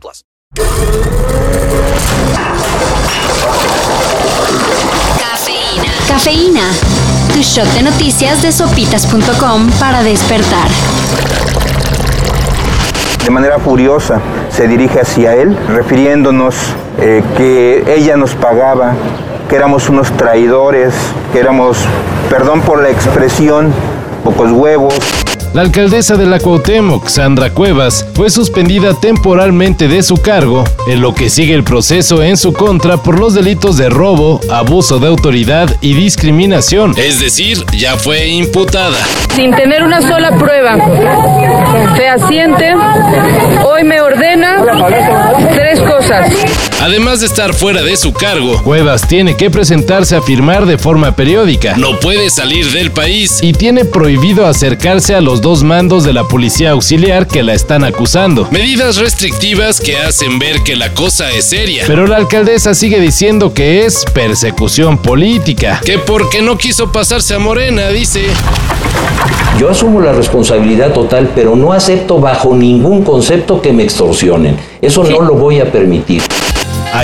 plus. Cafeína. Cafeína. Tu shot de noticias de sopitas.com para despertar. De manera furiosa se dirige hacia él, refiriéndonos eh, que ella nos pagaba, que éramos unos traidores, que éramos, perdón por la expresión, pocos huevos. La alcaldesa de la Cuauhtémoc, Sandra Cuevas, fue suspendida temporalmente de su cargo, en lo que sigue el proceso en su contra por los delitos de robo, abuso de autoridad y discriminación. Es decir, ya fue imputada. Sin tener una sola prueba fehaciente, hoy me ordena tres cosas. Además de estar fuera de su cargo, Cuevas tiene que presentarse a firmar de forma periódica, no puede salir del país y tiene prohibido acercarse a los dos mandos de la policía auxiliar que la están acusando. Medidas restrictivas que hacen ver que la cosa es seria. Pero la alcaldesa sigue diciendo que es persecución política, que porque no quiso pasarse a Morena, dice. Yo asumo la responsabilidad total, pero no acepto bajo ningún concepto que me extorsionen. Eso no lo voy a permitir.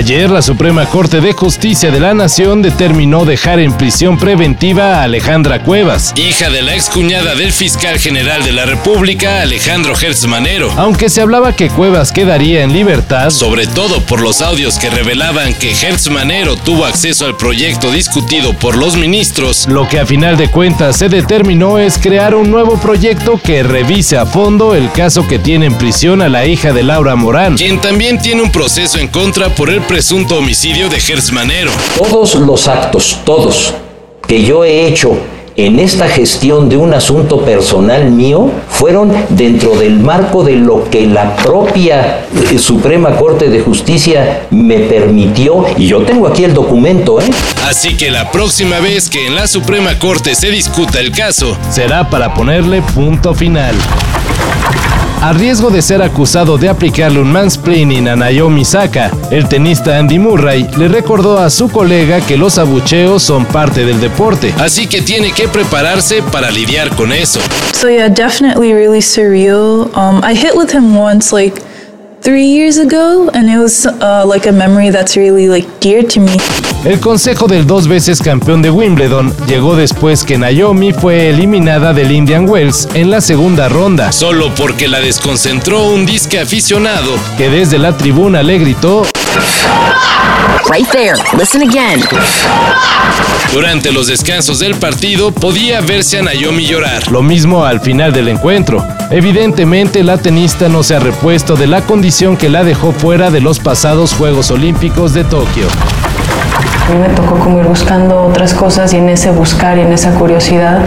Ayer la Suprema Corte de Justicia de la Nación determinó dejar en prisión preventiva a Alejandra Cuevas, hija de la excuñada del fiscal general de la República, Alejandro Hertz Manero. Aunque se hablaba que Cuevas quedaría en libertad, sobre todo por los audios que revelaban que Hertz Manero tuvo acceso al proyecto discutido por los ministros, lo que a final de cuentas se determinó es crear un nuevo proyecto que revise a fondo el caso que tiene en prisión a la hija de Laura Morán, quien también tiene un proceso en contra por el presunto homicidio de Hertz Manero. Todos los actos, todos, que yo he hecho en esta gestión de un asunto personal mío fueron dentro del marco de lo que la propia eh, Suprema Corte de Justicia me permitió y yo tengo aquí el documento, ¿eh? Así que la próxima vez que en la Suprema Corte se discuta el caso, será para ponerle punto final. A riesgo de ser acusado de aplicarle un mansplaining a Naomi Saka, el tenista Andy Murray le recordó a su colega que los abucheos son parte del deporte, así que tiene que prepararse para lidiar con eso. So yeah, definitely really surreal. Um, I hit with him once, like three years ago, and it was uh, like a memory that's really like dear to me. El consejo del dos veces campeón de Wimbledon llegó después que Naomi fue eliminada del Indian Wells en la segunda ronda, solo porque la desconcentró un disque aficionado que desde la tribuna le gritó Right there. Listen again. Durante los descansos del partido podía verse a Naomi llorar. Lo mismo al final del encuentro. Evidentemente la tenista no se ha repuesto de la condición que la dejó fuera de los pasados Juegos Olímpicos de Tokio. A mí me tocó como ir buscando otras cosas y en ese buscar y en esa curiosidad,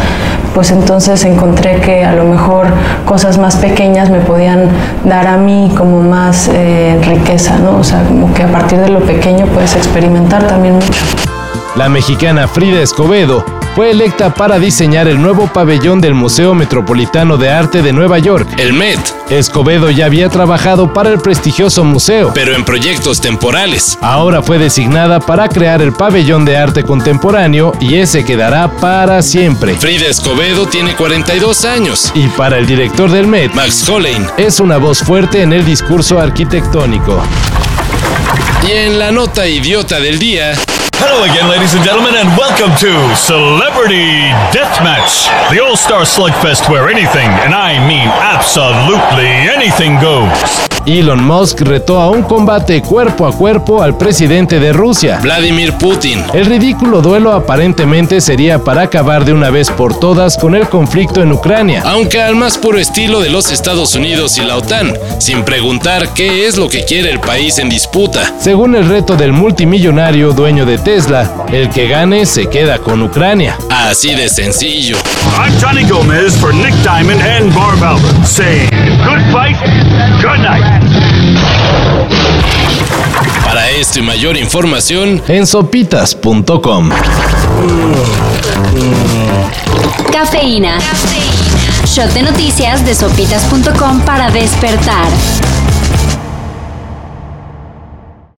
pues entonces encontré que a lo mejor cosas más pequeñas me podían dar a mí como más eh, riqueza, ¿no? O sea, como que a partir de lo pequeño puedes experimentar también mucho. La mexicana Frida Escobedo fue electa para diseñar el nuevo pabellón del Museo Metropolitano de Arte de Nueva York, el Met. Escobedo ya había trabajado para el prestigioso museo, pero en proyectos temporales. Ahora fue designada para crear el pabellón de arte contemporáneo y ese quedará para siempre. Frida Escobedo tiene 42 años y para el director del Met, Max Hollane, es una voz fuerte en el discurso arquitectónico. Y en la nota idiota del día, Hello again, ladies and gentlemen, and welcome to Celebrity Deathmatch, the All Star Slugfest where anything, and I mean absolutely anything goes. Elon Musk retó a un combate cuerpo a cuerpo al presidente de Rusia, Vladimir Putin. El ridículo duelo aparentemente sería para acabar de una vez por todas con el conflicto en Ucrania, aunque al más puro estilo de los Estados Unidos y la OTAN, sin preguntar qué es lo que quiere el país en disputa. Según el reto del multimillonario dueño de Tesla, el que gane se queda con Ucrania. Así de sencillo. I'm Johnny Gomez for Nick Diamond and Barb Albert saying good fight, good night. Esto y mayor información en sopitas.com. Cafeína. Shot de noticias de sopitas.com para despertar.